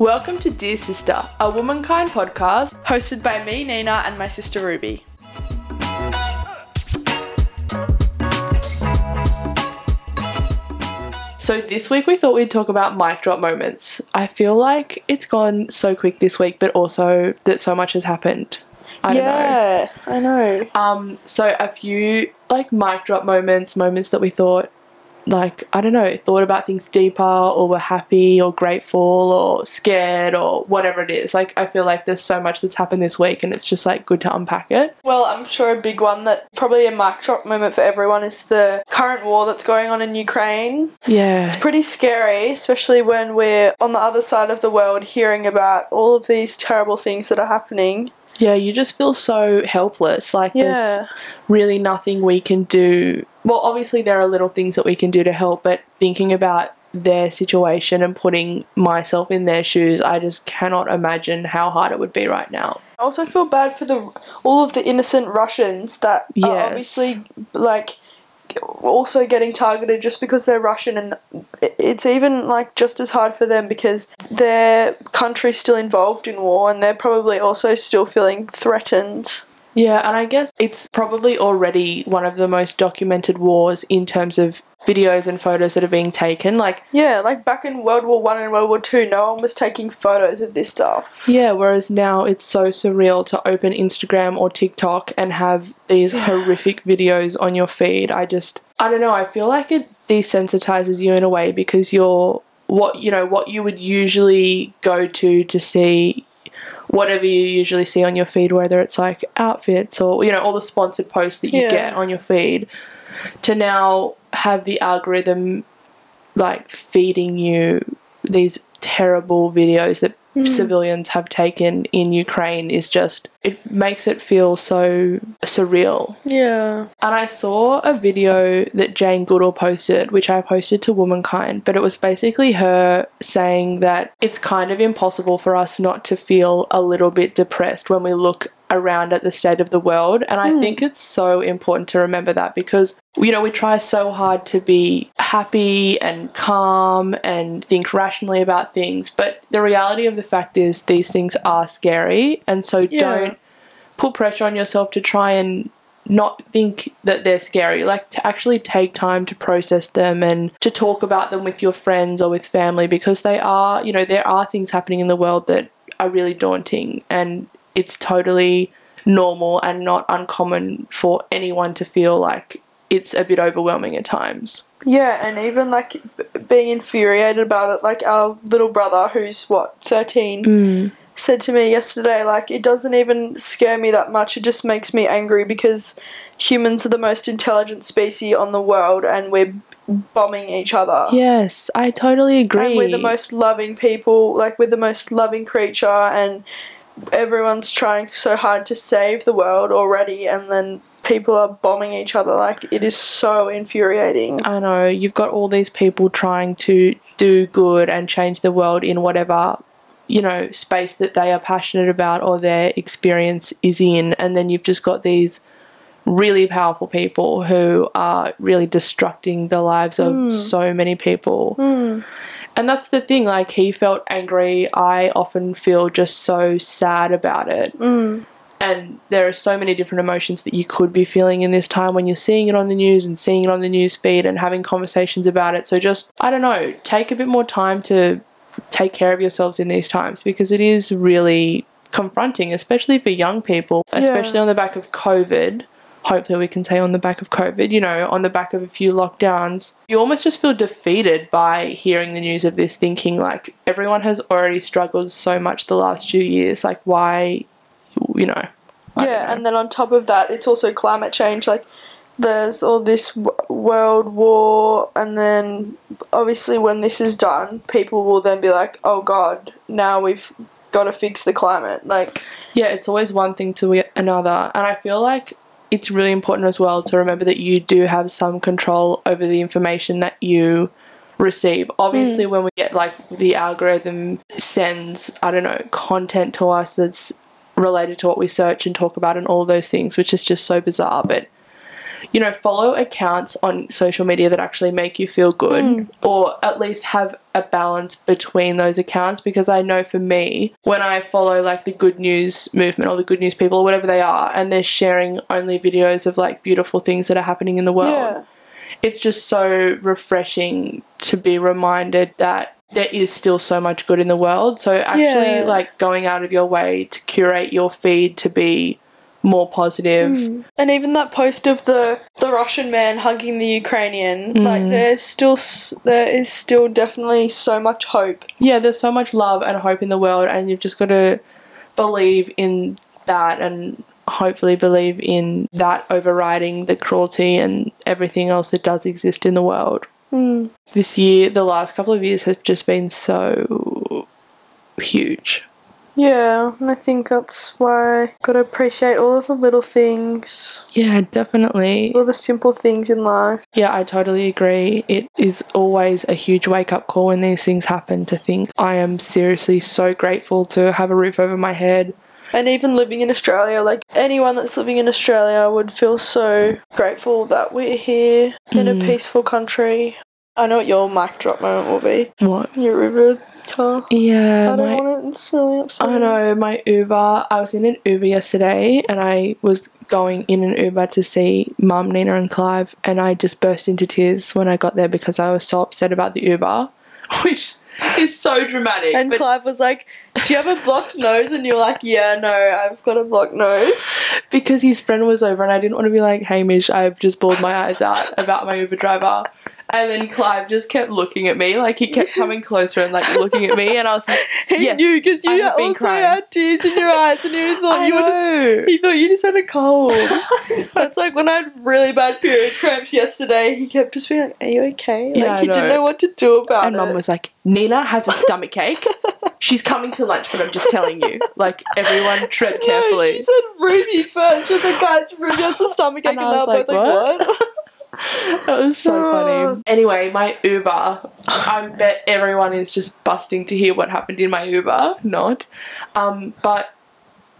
Welcome to Dear Sister, a womankind podcast hosted by me, Nina, and my sister Ruby. So, this week we thought we'd talk about mic drop moments. I feel like it's gone so quick this week, but also that so much has happened. I don't know. I know. Um, so a few like mic drop moments, moments that we thought like, I don't know, thought about things deeper or were happy or grateful or scared or whatever it is. Like I feel like there's so much that's happened this week and it's just like good to unpack it. Well, I'm sure a big one that probably a mic drop moment for everyone is the current war that's going on in Ukraine. Yeah. It's pretty scary, especially when we're on the other side of the world hearing about all of these terrible things that are happening. Yeah, you just feel so helpless. Like Yeah. there's really nothing we can do. Well, obviously there are little things that we can do to help, but thinking about their situation and putting myself in their shoes, I just cannot imagine how hard it would be right now. I also feel bad for the all of the innocent Russians that Yes. are obviously like also getting targeted just because they're Russian and it's even like just as hard for them because their country's still involved in war and they're probably also still feeling threatened. Yeah, and I guess it's probably already one of the most documented wars in terms of videos and photos that are being taken. Like, Yeah, like back in World War One and World War Two, no one was taking photos of this stuff. yeah, whereas now it's so surreal to open Instagram or TikTok and have these horrific videos on your feed. I just, I don't know, I feel like it desensitizes you in a way because you're what, you know, what you would usually go to to see whatever you usually see on your feed, whether it's like outfits or, you know, all the sponsored posts that you Yeah. get on your feed, to now have the algorithm like feeding you these terrible videos that Mm. civilians have taken in Ukraine is just it makes it feel so surreal. Yeah. And I saw a video that Jane Goodall posted, which I posted to Womankind, but it was basically her saying that it's kind of impossible for us not to feel a little bit depressed when we look around at the state of the world. And I hmm. think it's so important to remember that because, you know, we try so hard to be happy and calm and think rationally about things, but the reality of the fact is these things are scary. And so Yeah. don't put pressure on yourself to try and not think that they're scary like to actually take time to process them and to talk about them with your friends or with family because they are you know there are things happening in the world that are really daunting and it's totally normal and not uncommon for anyone to feel like it's a bit overwhelming at times Yeah, and even like being infuriated about it. Like our little brother, who's what thirteen, mm. said to me yesterday, like it doesn't even scare me that much. It just makes me angry because humans are the most intelligent species on the world, and we're bombing each other. yes i totally agree And we're the most loving people. Like we're the most loving creature, and everyone's trying so hard to save the world already, and then people are bombing each other. Like it is so infuriating. I know you've got all these people trying to do good and change the world in whatever you know space that they are passionate about or their experience is in and then you've just got these really powerful people who are really destructing the lives of hmm. so many people hmm. And that's the thing like he felt angry i often feel just so sad about it mm. and there are so many different emotions that you could be feeling in this time when you're seeing it on the news and seeing it on the news feed and having conversations about it. So just I don't know, take a bit more time to take care of yourselves in these times because it is really confronting, especially for young people, especially on the back of COVID. Hopefully, we can say on the back of COVID, you know, on the back of a few lockdowns, you almost just feel defeated by hearing the news of this, thinking like everyone has already struggled so much the last two years. Like, why, you know? I yeah, know. and then on top of that, it's also climate change. Like, there's all this w- world war, and then obviously, when this is done, people will then be like, oh god, now we've got to fix the climate. Like, yeah, it's always one thing to another. And I feel like it's really important as well to remember that you do have some control over the information that you receive. Obviously, mm. when we get like the algorithm sends, I don't know, content to us that's related to what we search and talk about and all those things, which is just so bizarre. But you know, follow accounts on social media that actually make you feel good Mm. or at least have a balance between those accounts because I know for me, when I follow like the good news movement or the good news people or whatever they are, and they're sharing only videos of like beautiful things that are happening in the world, Yeah. it's just so refreshing to be reminded that there is still so much good in the world. So actually Yeah. like going out of your way to curate your feed to be more positive. And even that post of the the Russian man hugging the Ukrainian, like Mm. there's still there is still definitely so much hope. Yeah, there's so much love and hope in the world and you've just got to believe in that and hopefully believe in that overriding the cruelty and everything else that does exist in the world. This year, the last couple of years have just been so huge. Yeah, and I think that's why gotta appreciate all of the little things, Yeah, definitely. all the simple things in life. Yeah, I totally agree. It is always a huge wake up call when these things happen to think I am seriously so grateful to have a roof over my head. And even living in Australia, like anyone that's living in Australia would feel so grateful that we're here in a mm. peaceful country. I know what your mic drop moment will be. What? Your Uber car. Yeah, I don't my- want it. It's really upsetting. I know my Uber. I was in an Uber yesterday, and I was going in an Uber to see Mum, Nina, and Clive, and I just burst into tears when I got there because I was so upset about the Uber, which is so dramatic. And Clive was like, "Do you have a blocked nose?" And you're like, "Yeah, no, I've got a blocked nose." because his friend was over, and I didn't want to be like, "Hamish, I've just bawled my eyes out about my Uber driver." And then Clive just kept looking at me, like he kept coming closer and like looking at me, and I was like, He Yes, knew because you been also crying. had tears in your eyes, and he thought I you were just. He thought you just had a cold. That's like when I had really bad period cramps yesterday. He kept just being like, "Are you okay?" Like Yeah, he didn't know. know what to do about And it. And Mum was like, Nina has a stomach ache. She's coming to lunch, but I'm just telling you. Like, everyone tread No, carefully. she said Ruby first. She was like, "Guys, Ruby has a stomach ache," And and, I they was were both like, like, "What?" That was so funny. Anyway, my Uber. I bet everyone is just busting to hear what happened in my Uber. Not. Um, but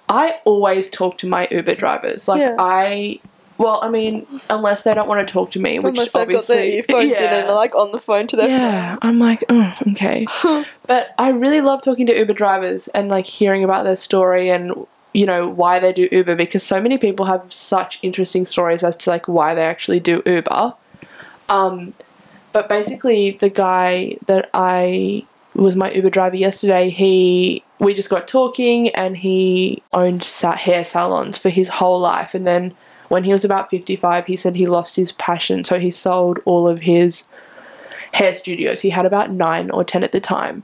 I always talk to my Uber drivers. Like, Yeah. I. Well, I mean, unless they don't want to talk to me, which Unless they've got their obviously, earphones in Yeah. and are like on the phone to their yeah, I'm like, oh, okay. but I really love talking to Uber drivers and like hearing about their story and you know why they do Uber because so many people have such interesting stories as to like why they actually do Uber. Um, but basically, the guy that I was my Uber driver yesterday, he we just got talking and he owned hair salons for his whole life and then when he was about 55 he said he lost his passion so he sold all of his hair studios. He had about nine or ten at the time.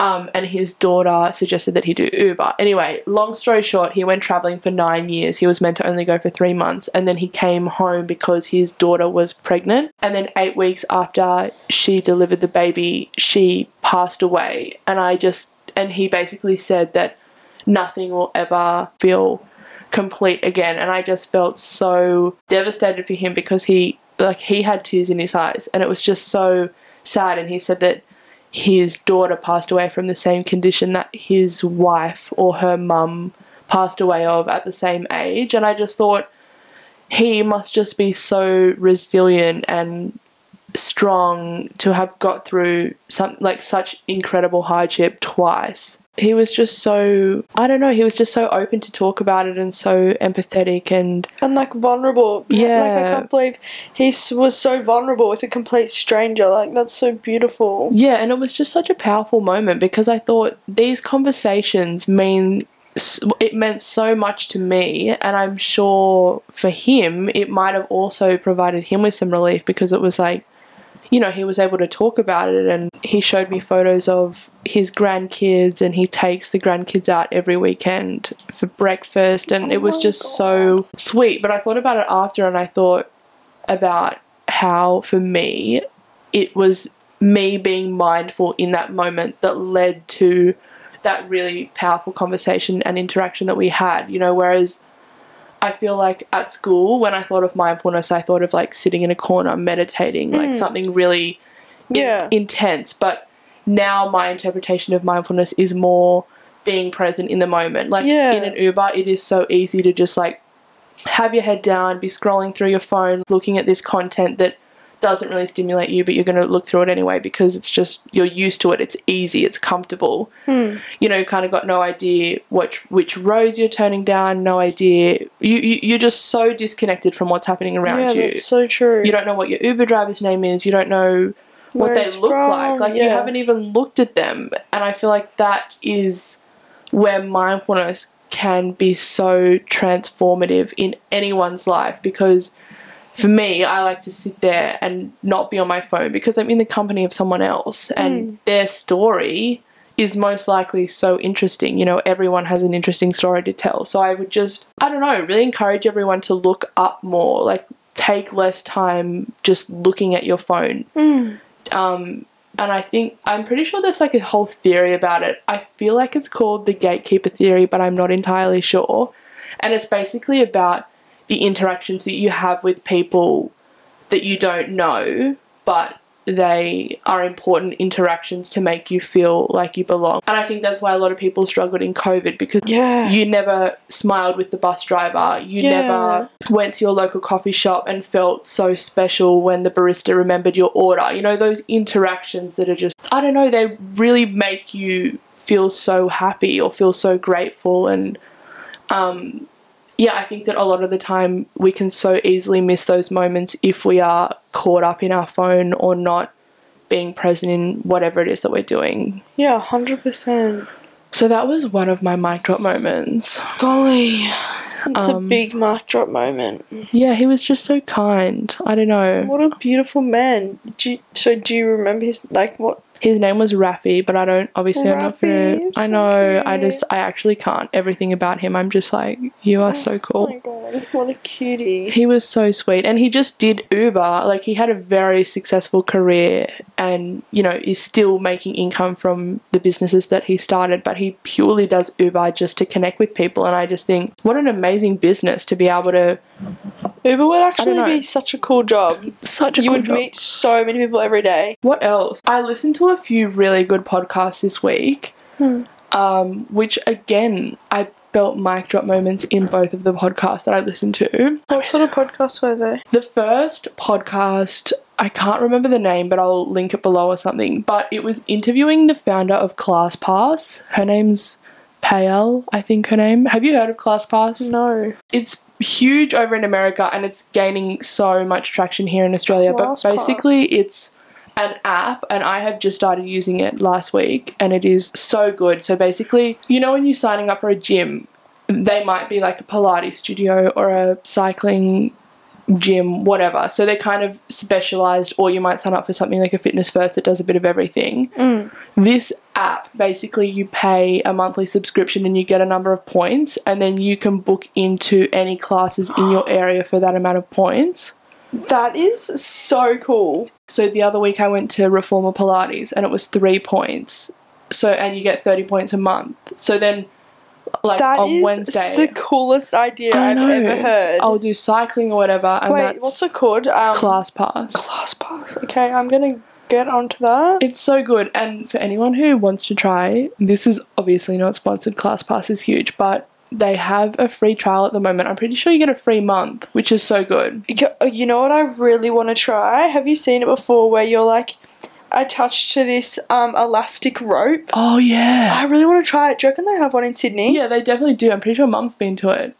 Um, and his daughter suggested that he do Uber. Anyway, long story short, he went traveling for nine years. He was meant to only go for three months, and then he came home because his daughter was pregnant. And then eight weeks after she delivered the baby, she passed away. And I just, and he basically said that nothing will ever feel complete again. And I just felt so devastated for him because he, like, he had tears in his eyes, and it was just so sad. And he said that his daughter passed away from the same condition that his wife or her mum passed away of at the same age. And I just thought he must just be so resilient and strong to have got through some like such incredible hardship twice. He was just so I don't know, he was just so open to talk about it and so empathetic and and like vulnerable. Yeah, Like I can't believe he was so vulnerable with a complete stranger. Like that's so beautiful. Yeah, and it was just such a powerful moment because I thought these conversations mean it meant so much to me, and I'm sure for him it might have also provided him with some relief because it was like, you know, he was able to talk about it, and he showed me photos of his grandkids, and he takes the grandkids out every weekend for breakfast, and it was oh my just so sweet. But I thought about it after, and I thought about how for me it was me being mindful in that moment that led to that really powerful conversation and interaction that we had, you know, whereas I feel like at school when I thought of mindfulness I thought of like sitting in a corner meditating, like mm. something really in- Yeah. intense, but now my interpretation of mindfulness is more being present in the moment. Like Yeah. in an Uber, it is so easy to just like have your head down, be scrolling through your phone, looking at this content that doesn't really stimulate you, but you're going to look through it anyway because it's just you're used to it. It's easy. It's comfortable. Hmm. You know, you've kind of got no idea which which roads you're turning down. No idea. You, you you're just so disconnected from what's happening around Yeah, you. that's so true. you don't know what your Uber driver's name is. You don't know what Where they look like. from, Like you yeah. haven't even looked at them. And I feel like that is where mindfulness can be so transformative in anyone's life because for me, I like to sit there and not be on my phone because I'm in the company of someone else and their story is most likely so interesting. You know, everyone has an interesting story to tell. So I would just, I don't know, really encourage everyone to look up more, like take less time just looking at your phone. Um, and I think, I'm pretty sure there's like a whole theory about it. I feel like it's called the gatekeeper theory, but I'm not entirely sure. And it's basically about the interactions that you have with people that you don't know, but they are important interactions to make you feel like you belong. And I think that's why a lot of people struggled in COVID because Yeah. you never smiled with the bus driver. You Yeah. never went to your local coffee shop and felt so special when the barista remembered your order. You know, those interactions that are just, I don't know, they really make you feel so happy or feel so grateful. And um, yeah, I think that a lot of the time we can so easily miss those moments if we are caught up in our phone or not being present in whatever it is that we're doing. Yeah, hundred percent. So that was one of my mic drop moments. Golly, it's a Um, big mic drop moment. Yeah, he was just so kind. I don't know. What a beautiful man. Do you, so do you remember his like what? His name was Rafi, but I don't. Obviously, I'm not gonna. I so know. I just. I actually can't. Everything about him, I'm just like, you are so oh cool. Oh my god, what a cutie. He was so sweet, and he just did Uber. Like he had a very successful career, and you know is still making income from the businesses that he started. But he purely does Uber just to connect with people, and I just think what an amazing business to be able to. Uber would actually be such a cool job. Such a You cool would job. meet so many people every day. What else? I listened to a few really good podcasts this week, um, which again, I felt mic drop moments in both of the podcasts that I listened to. What sort of podcasts were they? The first podcast, I can't remember the name, but I'll link it below or something. But it was interviewing the founder of ClassPass. Her name's Payal, I think her name. Have you heard of ClassPass? No. it's huge over in America and it's gaining so much traction here in Australia. But basically, it's an app, and I have just started using it last week, and it is so good. So basically, you know, when you're signing up for a gym, they might be like a Pilates studio or a cycling gym, whatever. So they're kind of specialized, or you might sign up for something like a Fitness First that does a bit of everything. Mm. This app basically you pay a monthly subscription and you get a number of points, and then you can book into any classes in your area for that amount of points. That is so cool. So the other week I went to Reformer Pilates and it was three points. So and you get thirty points a month. So then, like That on is Wednesday, the coolest idea I've ever heard. I'll do cycling or whatever, and Wait, what's it called? Um, class pass. Class pass. Okay, I'm gonna get onto that. It's so good, and for anyone who wants to try, this is obviously not sponsored. Class pass is huge, but they have a free trial at the moment. I'm pretty sure you get a free month, which is so good. You- You know what I really want to try? Have you seen it before where you're like attached to this um, elastic rope? Oh yeah, I really want to try it. Do you reckon they have one in Sydney? yeah, they definitely do. I'm pretty sure Mum's been to it.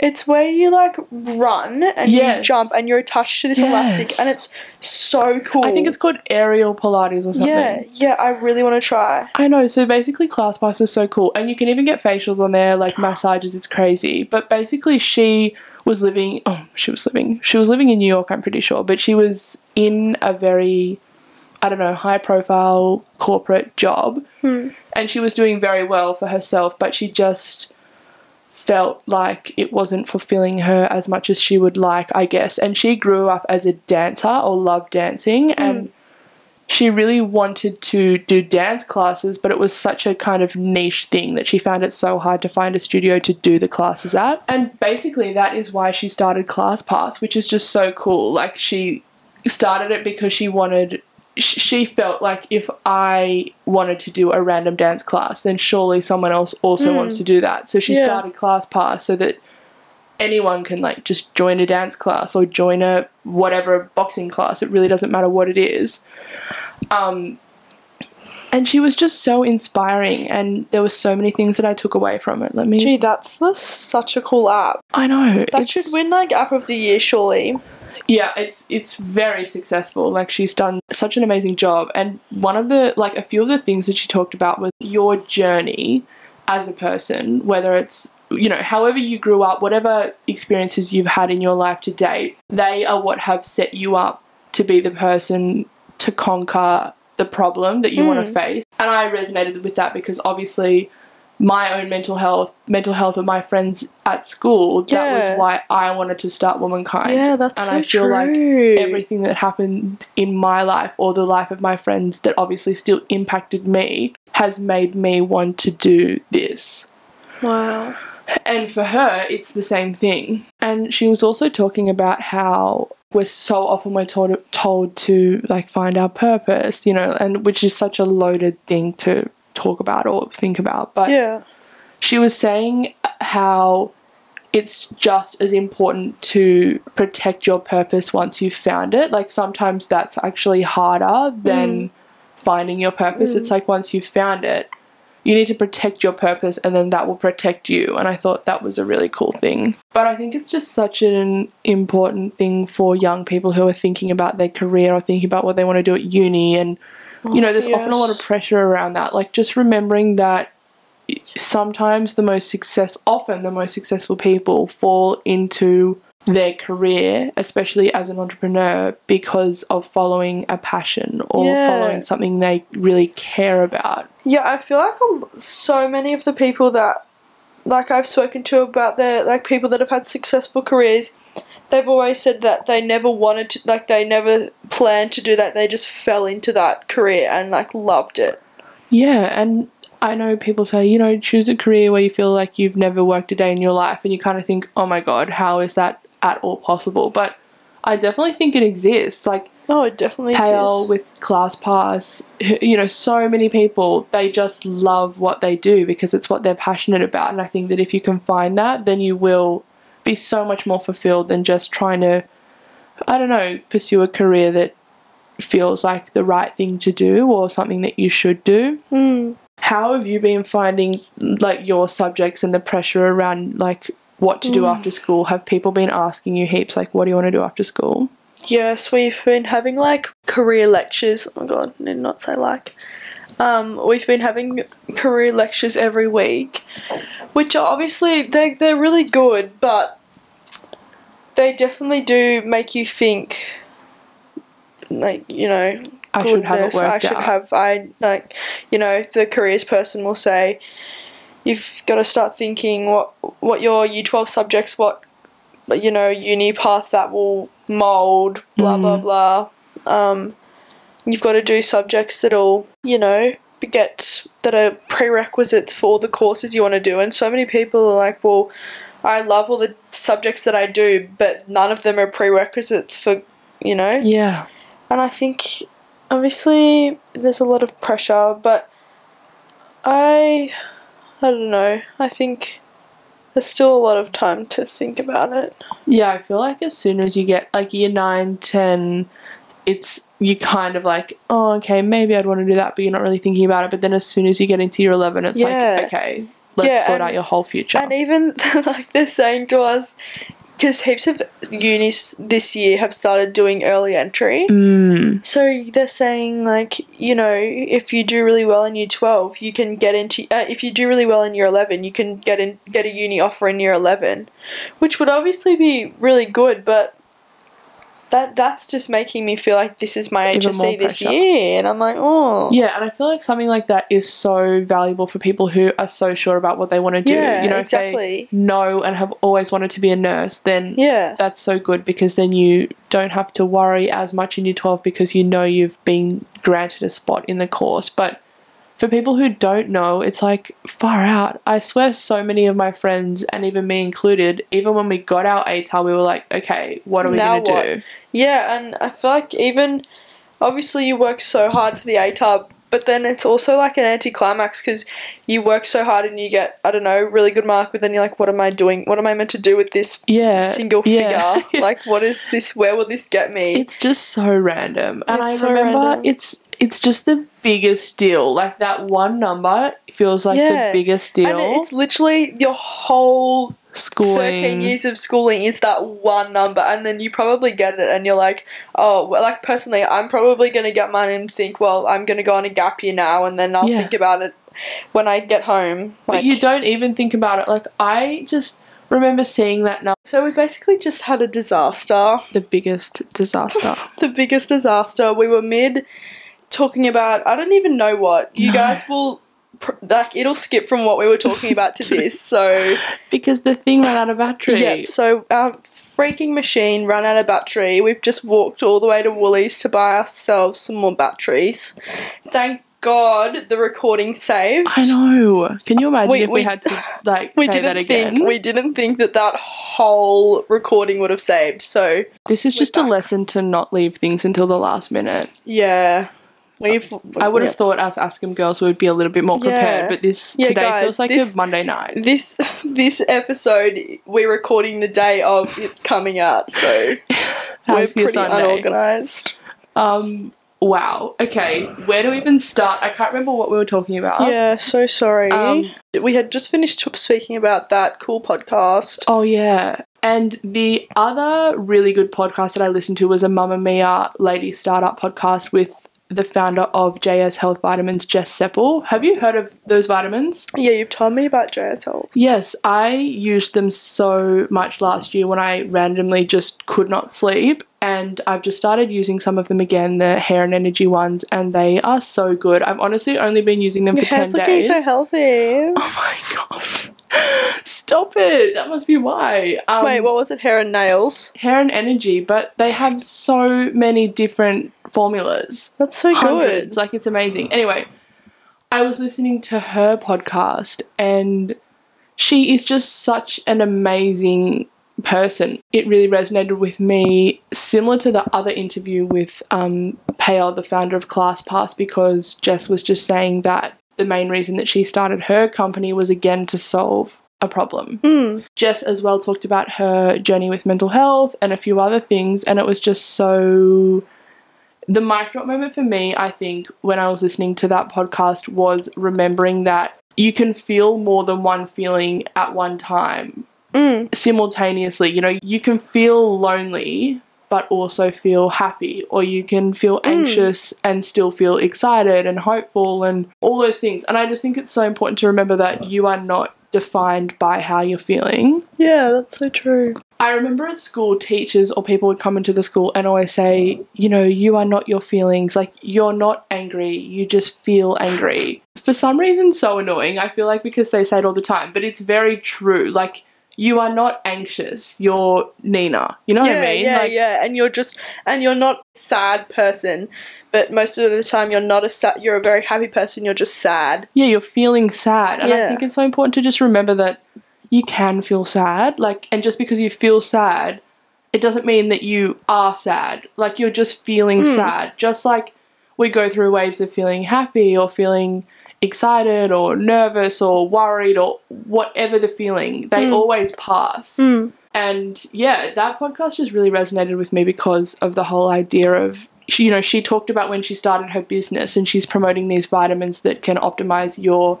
It's where you like run and you Yes. jump and you're attached to this elastic Yes. and it's so cool. I think it's called aerial Pilates or something. Yeah, yeah, I really want to try. I know. So basically, ClassPass is so cool, and you can even get facials on there, like massages. It's crazy. But basically, she was living. Oh, she was living. She was living in New York. I'm pretty sure, but she was in a very, I don't know, high profile corporate job, hmm. and she was doing very well for herself. But she just felt like it wasn't fulfilling her as much as she would like, I guess. And she grew up as a dancer or loved dancing, hmm. and she really wanted to do dance classes, but it was such a kind of niche thing that she found it so hard to find a studio to do the classes at. And basically, that is why she started ClassPass, which is just so cool. Like, she started it because she wanted. Sh- She felt like if I wanted to do a random dance class, then surely someone else also wants to do that. So she Yeah. started ClassPass so that anyone can like just join a dance class or join a whatever boxing class. It really doesn't matter what it is. Um, and she was just so inspiring, and there were so many things that I took away from it. Let me. Gee, that's the, such a cool app. I know That should win like app of the year, surely. Yeah, it's it's very successful. Like she's done such an amazing job. And one of the like a few of the things that she talked about was your journey as a person, whether it's you know, however you grew up, whatever experiences you've had in your life to date, they are what have set you up to be the person to conquer the problem that you want to mm. face. And I resonated with that because obviously my own mental health, mental health of my friends at school, that Yeah. was why I wanted to start Womankind. Yeah, that's and so I feel like everything that happened in my life or the life of my friends that obviously still impacted me has made me want to do this. Wow. And for her, it's the same thing. And she was also talking about how we're so often we're told told to like find our purpose, you know, and which is such a loaded thing to talk about or think about. But Yeah. she was saying how it's just as important to protect your purpose once you've found it. Like sometimes that's actually harder than mm. finding your purpose. It's mm. like once you've found it, you need to protect your purpose and then that will protect you. And I thought that was a really cool thing. But I think it's just such an important thing for young people who are thinking about their career or thinking about what they want to do at uni. And, you know, there's often a lot of pressure around that. Like just remembering that sometimes the most success often the most successful people fall into their career especially as an entrepreneur because of following a passion or Yeah. following something they really care about Yeah, I feel like um, so many of the people that, like, I've spoken to about their, like, people that have had successful careers, they've always said that they never wanted to, like, they never planned to do that. They just fell into that career and, like, loved it. yeah and i know people say you know choose a career where you feel like you've never worked a day in your life and you kind of think oh my god how is that at all possible but i definitely think it exists like Oh, it definitely Payal is. with ClassPass, you know, so many people, they just love what they do because it's what they're passionate about. And I think that if you can find that, then you will be so much more fulfilled than just trying to, I don't know, pursue a career that feels like the right thing to do or something that you should do. Mm. How have you been finding like your subjects and the pressure around like what to do after school? Have people been asking you heaps like what do you want to do after school? Yes, we've been having like career lectures. Oh my god, I did not say like. Um, we've been having career lectures every week, which are obviously they they're really good, but they definitely do make you think. Like you know, I should have it goodness, I should out. have I like you know the careers person will say, you've got to start thinking what what your year twelve subjects what you know uni path that will mold blah blah blah. Um, you've got to do subjects that'll you know get that are prerequisites for the courses you want to do, and so many people are like, well. I love all the subjects that I do, but none of them are prerequisites for, you know, Yeah. and I think obviously there's a lot of pressure, but I I don't know. I think there's still a lot of time to think about it. Yeah, I feel like as soon as you get like year 9, 10, it's you kind of like, oh, okay, maybe I'd want to do that, but you're not really thinking about it. But then as soon as you get into year 11, it's Yeah. like, okay, let's Yeah, sort out your whole future. And even like they're saying to us, because heaps of unis this year have started doing early entry. mm, So they're saying like you know if you do really well in year twelve, you can get into. Uh, if you do really well in year eleven, you can get in get a uni offer in year eleven, which would obviously be really good. But that that's just making me feel like this is my Even HSC this year, and I'm like, oh yeah, and I feel like something like that is so valuable for people who are so sure about what they want to do. Yeah, you know, exactly. they know and have always wanted to be a nurse, then yeah, that's so good because then you don't have to worry as much in year 12 because you know you've been granted a spot in the course. But for people who don't know, it's like far out. I swear so many of my friends, and even me included, even when we got our ATAR, we were like, okay, what are we Now going to what? do? Yeah, and I feel like even obviously you work so hard for the ATAR, but then it's also like an anticlimax because you work so hard and you get I don't know really good mark, but then you're like, what am I doing? What am I meant to do with this Yeah. single yeah. figure? like, what is this? Where will this get me? It's just so random. And It's I so remember random. it's it's just the biggest deal. Like that one number feels like Yeah. the biggest deal. and it's literally your whole schooling. 13 years of schooling is that one number and then you probably get it and you're like oh well, like personally i'm probably going to get mine and think well i'm going to go on a gap year now and then i'll Yeah. think about it when i get home But you don't even think about it. Like I just remember seeing that number so we basically just had a disaster the biggest disaster. the biggest disaster we were mid talking about i don't even know what you No. guys will like it'll skip from what we were talking about to this so because the thing ran out of battery. Yep. So our freaking machine ran out of battery. We've just walked all the way to Woolies to buy ourselves some more batteries. Thank God the recording saved. I know. Can you imagine We- if we, we- had to like We say didn't that again? think we didn't think that that whole recording would have saved. So this is just a lesson to not leave things until the last minute. yeah, we've. I would have yeah. thought us Ascham girls would be a little bit more prepared, Yeah. but this Yeah, today guys, feels like this- a Monday night. This this episode we're recording the day of it coming out, so we're pretty Sunday? unorganized. Um. Wow. Okay. Where do we even start? I can't remember what we were talking about. Yeah, so sorry. Um, we had just finished speaking about that cool podcast. Oh yeah. And the other really good podcast that I listened to was a Mamamia Lady Startup podcast with the founder of JS Health Vitamins, Jess Sepel. Have you heard of those vitamins? Yeah, you've told me about JS Health. Yes, I used them so much last year when I randomly just could not sleep. And I've just started using some of them again, the hair and energy ones, and they are so good. I've honestly only been using them Your for 10 hair's looking so healthy. Oh my god. Stop it. That must be why. Um, Wait, what was it? Hair and nails. hair and energy, but they have so many different formulas. That's so Hundreds. good. Like it's amazing. Anyway, I was listening to her podcast and she is just such an amazing person. It really resonated with me, similar to the other interview with um, the founder of ClassPass, because Jess was just saying that the main reason that she started her company was again to solve a problem. Mm. Jess as well talked about her journey with mental health and a few other things, and it was just so. The mic drop moment for me, I think, when I was listening to that podcast was remembering that you can feel more than one feeling at one time Mm. simultaneously. You know, you can feel lonely but also feel happy, or you can feel hmm. anxious and still feel excited and hopeful and all those things. And I just think it's so important to remember that you are not defined by how you're feeling. Yeah, that's so true. I remember at school, teachers or people would come into the school and always say, you know, you are not your feelings. Like, you're not angry. You just feel angry. For some reason, so annoying. I feel like because they say it all the time, but it's very true. Like, you are not anxious. You're Nina. You know yeah, what I mean? yeah, like, yeah. And you're just, and you're not a sad person, but most of the time you're not a sad. You're a very happy person. You're just sad. yeah, you're feeling sad. And I think it's so important to just remember that you can feel sad. Like, and just because you feel sad, it doesn't mean that you are sad. Like, you're just feeling Mm. sad. Just like we go through waves of feeling happy or feeling excited or nervous or worried or whatever the feeling, they Mm. always pass. Mm. And yeah, that podcast just really resonated with me because of the whole idea of she, you know, she talked about when she started her business and she's promoting these vitamins that can optimize your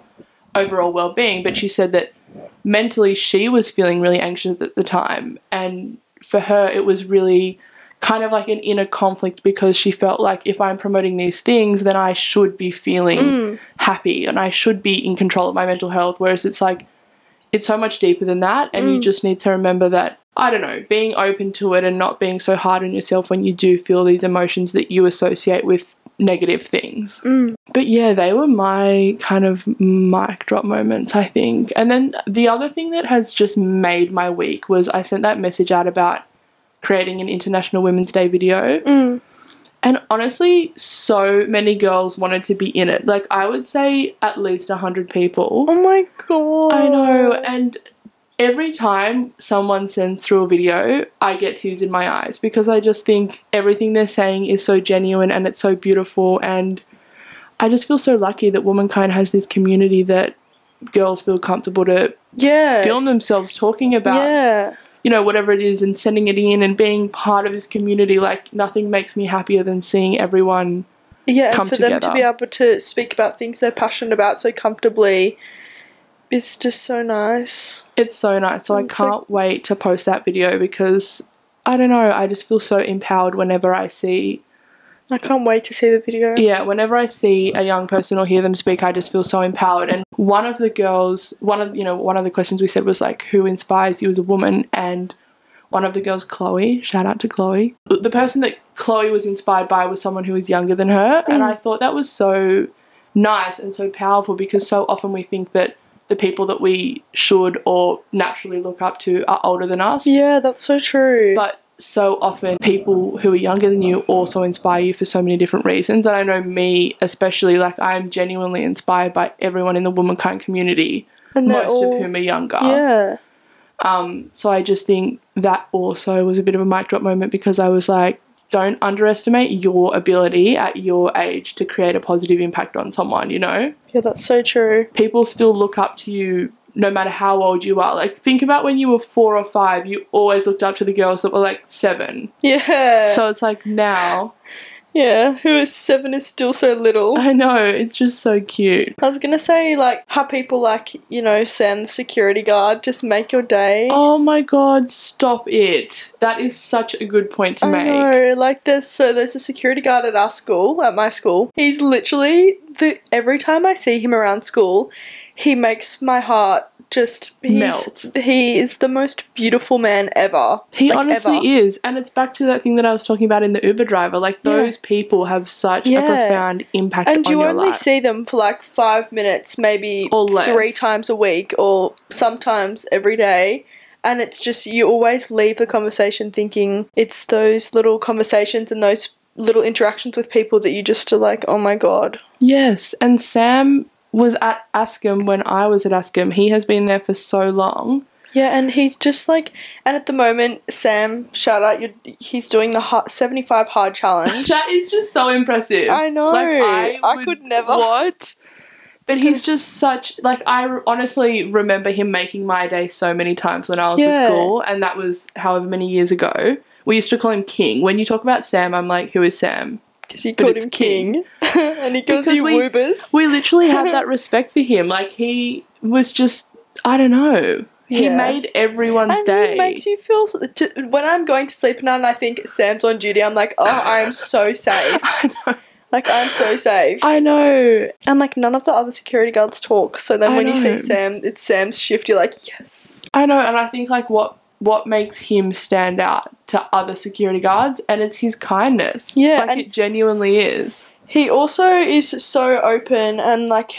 overall well-being, but she said that mentally she was feeling really anxious at the time and for her it was really kind of like an inner conflict because she felt like if I'm promoting these things then I should be feeling Mm. happy and I should be in control of my mental health whereas it's like it's so much deeper than that and you Mm. just need to remember that I don't know being open to it and not being so hard on yourself when you do feel these emotions that you associate with negative things. Mm. But yeah, they were my kind of mic drop moments, I think. And then the other thing that has just made my week was I sent that message out about creating an International Women's Day video. Mm. And honestly, so many girls wanted to be in it. Like, I would say at least 100 people. Oh my god. I know. And every time someone sends through a video, I get tears in my eyes because I just think everything they're saying is so genuine and it's so beautiful. And I just feel so lucky that womankind has this community that girls feel comfortable to Yeah. film themselves talking about Yeah. You know whatever it is and sending it in and being part of this community like nothing makes me happier than seeing everyone Yeah, come and for them to be able to speak about things they're passionate about so comfortably, it's just so nice. it's so nice so i can't wait to post that video because i don't know i just feel so empowered whenever i see I can't wait to see the video. yeah whenever i see a young person or hear them speak i just feel so empowered. And one of the girls one of you know one of the questions we said was like who inspires you as a woman? And one of the girls chloe shout out to chloe. The person that chloe was inspired by was someone who was younger than her. And i mm. thought that was so nice and so powerful because so often we think that the people that we should or naturally look up to are older than us. Yeah, that's so true. but so often people who are younger than you also inspire you for so many different reasons and i know me especially like i'm genuinely inspired by everyone in the womankind community and most all, of whom are younger Yeah. um so i just think that also was a bit of a mic drop moment because i was like don't underestimate your ability at your age to create a positive impact on someone you know Yeah, that's so true. people still look up to you no matter how old you are. Like, think about when you were four or five, you always looked up to the girls that were like seven. Yeah. So it's like now, yeah, who is seven is still so little. I know, it's just so cute. I was gonna say like how people like, you know, Sam the security guard just make your day. Oh my god, stop it. That is such a good point to I make. know, like there's so there's a security guard at our school, at my school. He's literally the every time I see him around school, he makes my heart just Melt. He is the most beautiful man ever. He Like, honestly ever. is. And it's back to that thing that I was talking about in the Uber driver. Like, Yeah. those people have such Yeah. a profound impact And on you only life. see them for like five minutes, maybe Or less. three times a week, or sometimes every day. And it's just, you always leave the conversation thinking it's those little conversations and those little interactions with people that you just are like, oh my god. yes. And Sam was at Ascham when I was at Ascham. He has been there for so long. Yeah, and he's just like, and at the moment, Sam, shout out, you're, he's doing the hard, 75 hard challenge. That is just so impressive. I know. Like, I would- could never. What? But he's just such like I honestly remember him making my day so many times when I was Yeah. at school, and that was however many years ago. We used to call him King. When you talk about Sam, I'm like, who is Sam? Because he called him King. and he calls you we- Woobers. We literally had that respect for him. Like he was just, I don't know. He Yeah. made everyone's and day. it makes you feel to, when I'm going to sleep at night and I think Sam's on duty. I'm like, oh, I am so safe. I know. like I'm so safe. I know. and like none of the other security guards talk. So then I when you know. see Sam, it's Sam's shift. You're like, yes. I know, and I think like what what makes him stand out to other security guards, and it's his kindness. Yeah, like it genuinely is. He also is so open and like,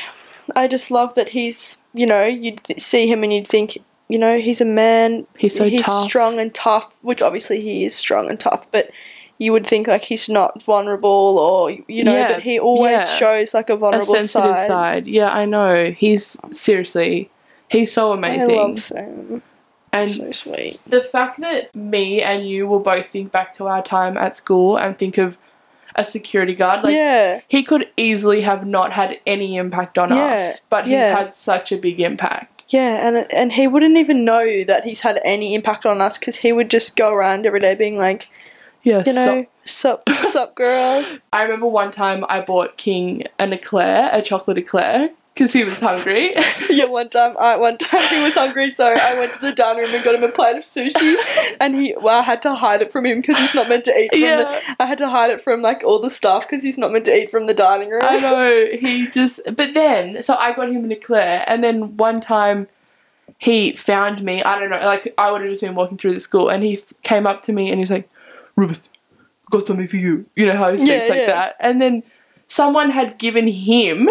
I just love that he's you know you'd th- see him and you'd think. You know, he's a man. He's so he's tough. strong and tough, which obviously he is strong and tough, but you would think like he's not vulnerable or you know, Yeah, but he always yeah. shows like a vulnerable A sensitive side. side. Yeah, I know. He's seriously, he's so I amazing. love Sam. And so sweet. the fact that me and you will both think back to our time at school and think of a security guard, like yeah, he could easily have not had any impact on Yeah, us, but he's yeah. had such a big impact. yeah, and and he wouldn't even know that he's had any impact on us because he would just go around every day being like, Yeah, you know, sup, sup, girls. I remember one time I bought King an eclair, a chocolate eclair, because he was hungry. yeah, one time, I one time he was hungry, so I went to the dining room and got him a plate of sushi, and he, well, I had to hide it from him because he's not meant to eat from Yeah. the. I had to hide it from like all the staff because he's not meant to eat from the dining room. I know he just. But then, so I got him an eclair, and then one time he found me. I don't know, like I would have just been walking through the school, and he came up to me and he's like, "Rubus, got something for you." You know how he speaks Yeah, like yeah. that, and then someone had given him.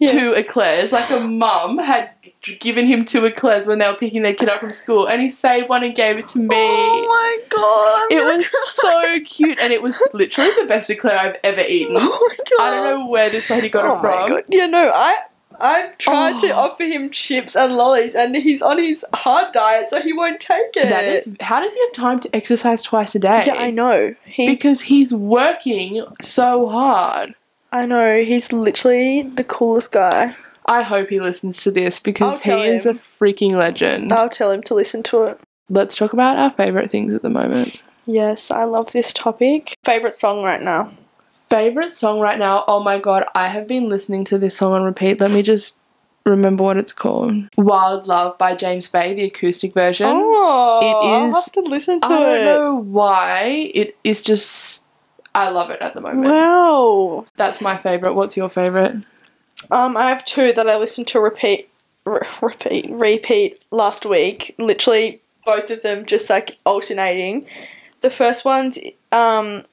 Yeah. Two eclairs, like a mum had given him two eclairs when they were picking their kid up from school, and he saved one and gave it to me. Oh my god! I'm It was cry. so cute, and it was literally the best eclair I've ever eaten. Oh my god! I don't know where this lady got oh it from. my god! Yeah, no, I I've tried to Oh. offer him chips and lollies, and he's on his hard diet, so he won't take it. That is, how does he have time to exercise twice a day? Yeah, I know. He Because he's working so hard. I know he's literally the coolest guy. I hope he listens to this because tell he is a him. freaking legend. I'll tell him to listen to it. Let's talk about our favorite things at the moment. Yes, I love this topic. Favorite song right now? Favorite song right now? Oh my god, I have been listening to this song on repeat. Let me just remember what it's called. Wild Love by James Bay, the acoustic version. Oh, I'll is- have to listen to it. I don't it. know why. It is just I love it at the moment. Wow. That's my favorite. What's your favorite? Um, I have two that I listened to repeat, re- repeat, repeat last week. Literally, both of them just like alternating. The first one's um,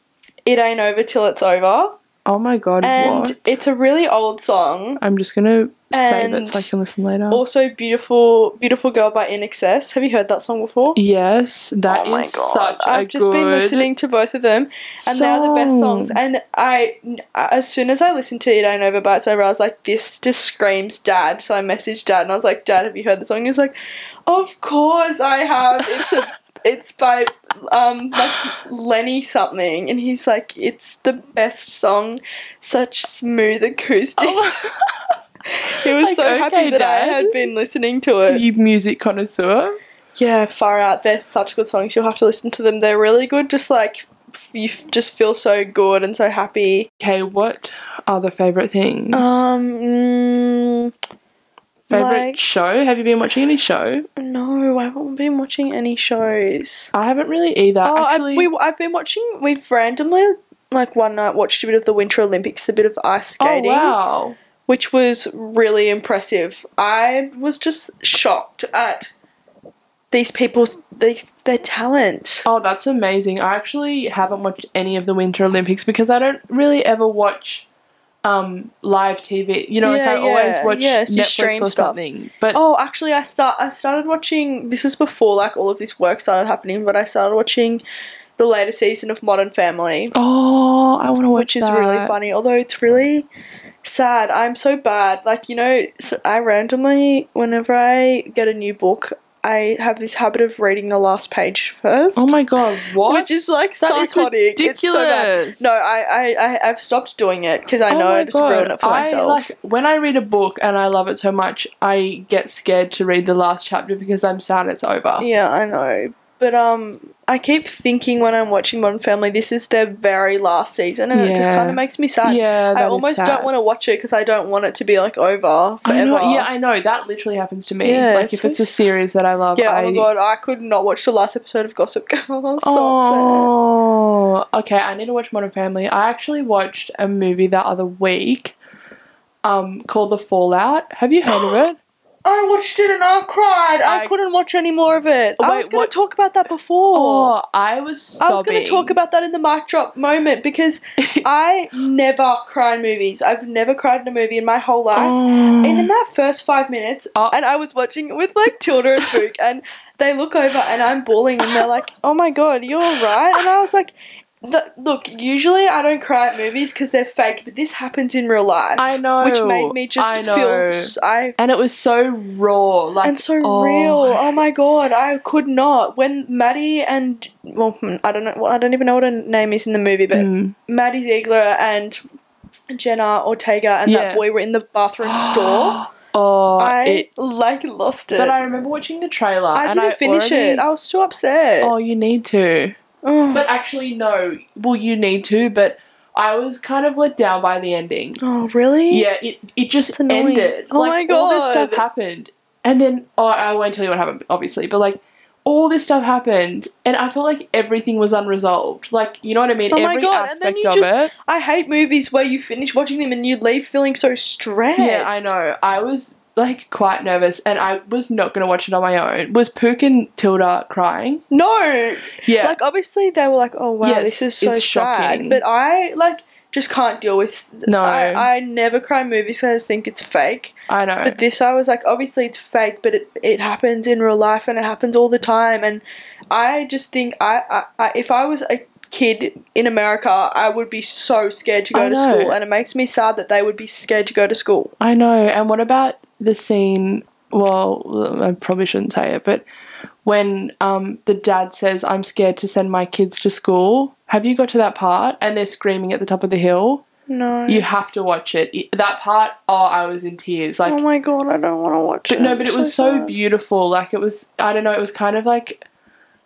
"It Ain't Over Till It's Over," Oh my god, and what? it's a really old song. I'm just gonna save it so I can listen later. Also, "Beautiful, Beautiful Girl" by In Have you heard that song before? yes, that oh is oh god! such a I've just been listening to both of them, and they're the best songs. And I, as soon as I listened to "It Ain't Over," but it's over, I was like, "This just screams dad." So I messaged dad, and I was like, "Dad, have you heard the song?" And he was like, "Of course I have. It's a, it's by um like Lenny something," and he's like, "It's the best song. Such smooth acoustics." he was Oh. Like, so okay, happy that I had been listening to it. you music connoisseur. Yeah, far out. They're such good songs. You'll have to listen to them. They're really good. Just like you f- just feel so good and so happy. Okay, what are the favorite things? Um, mm, favorite like- show? Have you been watching any show? no, I haven't been watching any shows. I haven't really either. Oh, Actually, I, we I've been watching. We've randomly like one night watched a bit of the Winter Olympics, a bit of ice skating. oh skating, wow. which was really impressive. I was just shocked at these people's they, their talent. Oh, that's amazing. I actually haven't watched any of the Winter Olympics because I don't really ever watch um live TV. You know, like Yeah, I always yeah, watch yeah, so Netflix stream or stuff. something. But Oh, actually, I start. I started watching. This is before like all of this work started happening, but I started watching the later season of Modern Family, oh, I want to watch which is really funny. Although it's really sad. I'm so bad. Like you know, so I randomly, whenever I get a new book, I have this habit of reading the last page first. Oh my god, what? Which is like That is psychotic. It's so bad. ridiculous. No, I, I, I, I've stopped doing it because I Oh know I just God. ruin it for I, myself. like when I read a book and I love it so much, I get scared to read the last chapter because I'm sad it's over. Yeah, I know. But um I keep thinking when I'm watching Modern Family, this is their very last season, and it just Yeah. kind of makes me sad. Yeah, I that is almost sad. don't want to watch it because I don't want it to be like over I forever. know, yeah, I know. That literally happens to me. Yeah, like it's if so it's a series that I love, Yeah, I oh my god, I could not watch the last episode of Gossip Girl. I was so upset. Oh, okay. I need to watch Modern Family. I actually watched a movie the other week, um, called The Fallout. Have you heard of it? I watched it and I cried. I, I- couldn't watch any more of it. I was going to talk about that before. Oh, I was. Sobbing. I was going to talk about that in the mic drop moment because I never cry in movies. I've never cried in a movie in my whole life. Oh. And in that first five minutes, Oh. and I was watching it with like Tilda and Book, and they look over and I'm bawling, and they're like, "Oh my god, you're alright." And I was like, the, "Look, usually I don't cry at movies because they're fake, but this happens in real life." I know. which made me just I feel know. s- I and it was so raw, like and so oh. real. Oh my god, I could not. When Maddie and well, hmm, I don't know, well, I don't even know what her name is in the movie, but Mm. Maddie Ziegler and Jenna Ortega and Yeah. that boy were in the bathroom store. Oh, I it. like lost it. But I remember watching the trailer. I didn't I finish already- it. I was too upset. Oh, you need to. But actually, no. Well, you need to. But I was kind of let down by the ending. Oh, really? Yeah, it it just ended. Oh like, my All this stuff happened, and then oh, I won't tell you what happened, obviously. But like, all this stuff happened, and I felt like everything was unresolved. Like, you know what I mean? Oh my Every God, and then you just- it. I hate movies where you finish watching them and you leave feeling so stressed. Yeah, I know. I was like quite nervous, and I was not going to watch it on my own. Was Pook and Tilda crying? No. Yeah. Like obviously they were like, "Oh wow, Yes, this is so sad." shocking. But I like just can't deal with. No. I, I never cry in movies. 'cause I just think it's fake. I know. But this, I was like, obviously it's fake, but it, it happens in real life and it happens all the time. And I just think I, I, I if I was a kid in America, I would be so scared to go to school, and it makes me sad that they would be scared to go to school. I know. And what about the scene? Well, I probably shouldn't say it, but when um, the dad says, "I'm scared to send my kids to school," have you got to that part? And they're screaming at the top of the hill. No. You have to watch it. That part, oh, I was in tears. Like, oh my god, I don't want to watch but it. no, but it was so sad. beautiful. Like it was, I don't know, it was kind of like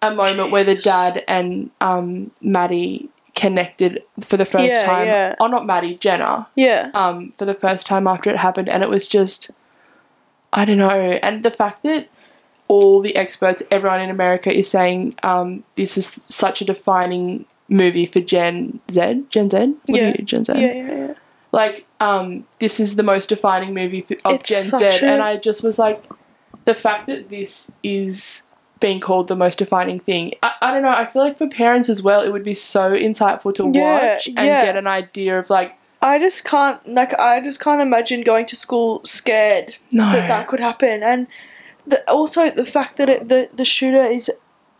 a moment where the dad and um, Maddie connected for the first Yeah, time. yeah. Oh, not Maddie, Jenna. Yeah. Um, for the first time after it happened, and it was just, I don't know, and the fact that all the experts, everyone in America is saying um, this is such a defining movie for Gen Z. Gen Z. What Yeah. you, Gen Z Yeah, yeah, yeah. like um this is the most defining movie for, of It's Gen Z a- and I just was like the fact that this is being called the most defining thing I, I don't know I feel like for parents as well it would be so insightful to Yeah, watch and yeah. get an idea of like I just can't like I just can't imagine going to school scared no that that could happen, and the, also the fact that it, the the shooter is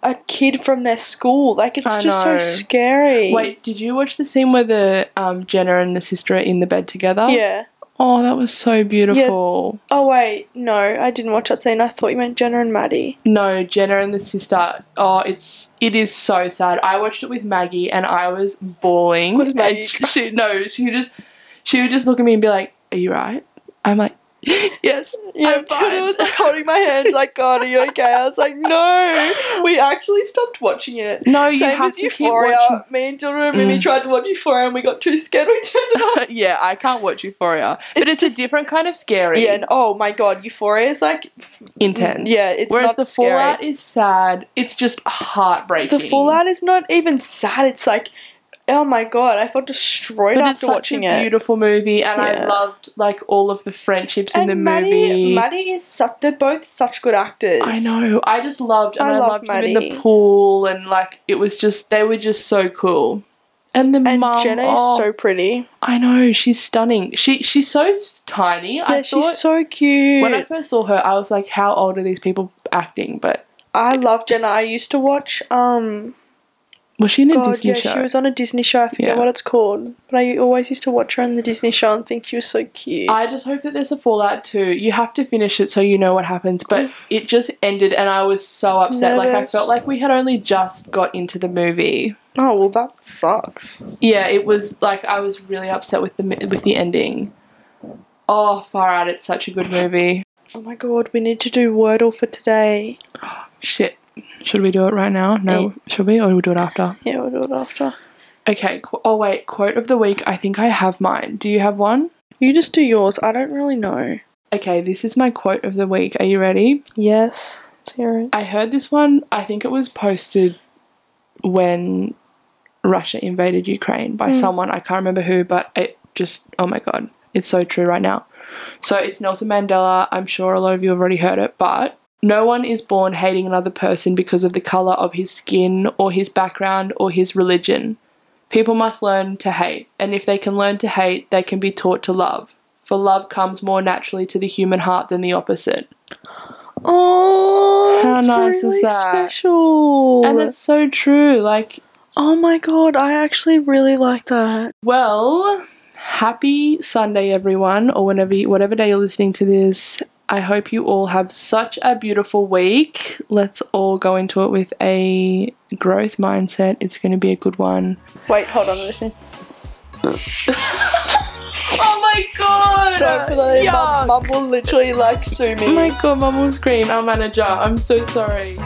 a kid from their school, like it's I just know. so scary. wait did you watch the scene where the um Jenna and the sister are in the bed together Yeah. Oh that was so beautiful Oh wait, no, I didn't watch that scene. I thought you meant Jenna and Maddie. No, Jenna and the sister. Oh, it's it is so sad. I watched it with Maggie and I was bawling. Was Maggie and she, she no, she just she would just look at me and be like, "Are you right?" I'm like, "Yes, Yeah, I'm was like holding my hand, like, God, are you okay? I was like, no. We actually stopped watching it. No, you Same have as to keep Euphoria. watching. Me and Dylan and Mimi Mm. tried to watch Euphoria and we got too scared we turned it off. yeah, I can't watch Euphoria, but It's it's, just- a different kind of scary. Yeah, and oh my god, Euphoria is like intense. Yeah, it's whereas not the scary. fallout is sad. It's just heartbreaking. the fallout is not even sad. It's like, oh my god, I felt destroyed But after such watching a it. beautiful movie, and I loved like all of the friendships in the Maddie, movie. Maddie is such. They're both such good actors. I know. I just loved, and I I, love loved them in the pool, and like it was just they were just so cool. And the And mum, Jenna oh, is so pretty. I know she's stunning. She she's so tiny. Yeah, I she's so cute. when I first saw her, I was like, how old are these people acting? But I love Jenna. I used to watch um was she in a God, Disney yeah, show? she was on a Disney show. I forget Yeah. what it's called, but I always used to watch her on the Disney show and think she was so cute. I just hope that there's a Fallout 2. You have to finish it so you know what happens. But it just ended and I was so upset. Like, I Nervous. felt like we had only just got into the movie. oh well, that sucks. Yeah, it was like I was really upset with the mi- with the ending. Oh, far out! It's such a good movie. Oh my god, we need to do Wordle for today. Shit, should we do it right now? No, should we, or we'll do it after? Yeah, we'll do it after. Okay. Qu- oh wait, quote of the week. I think I have mine. Do you have one? You just do yours. I don't really know. Okay, this is my quote of the week. Are you ready? Yes, let's hear it. I heard this one. I think it was posted when Russia invaded Ukraine by hmm. someone. I can't remember who, but it just, oh my god, it's so true right now. So it's Nelson Mandela. I'm sure a lot of you have already heard it, but no one is born hating another person because of the color of his skin or his background or his religion. People must learn to hate, and if they can learn to hate, they can be taught to love. For love comes more naturally to the human heart than the opposite. Oh, How nice is that? Special. And it's so true. Like, oh my god, I actually really like that. Well, happy Sunday, everyone, or whenever, you, whatever day you're listening to this. I hope you all have such a beautiful week. Let's all go into it with a growth mindset. It's going to be a good one. Wait, hold on, listen. Oh my god! Don't that. Mum, Mum will literally like sue me. Oh my god, mum will scream. Our manager. I'm so sorry.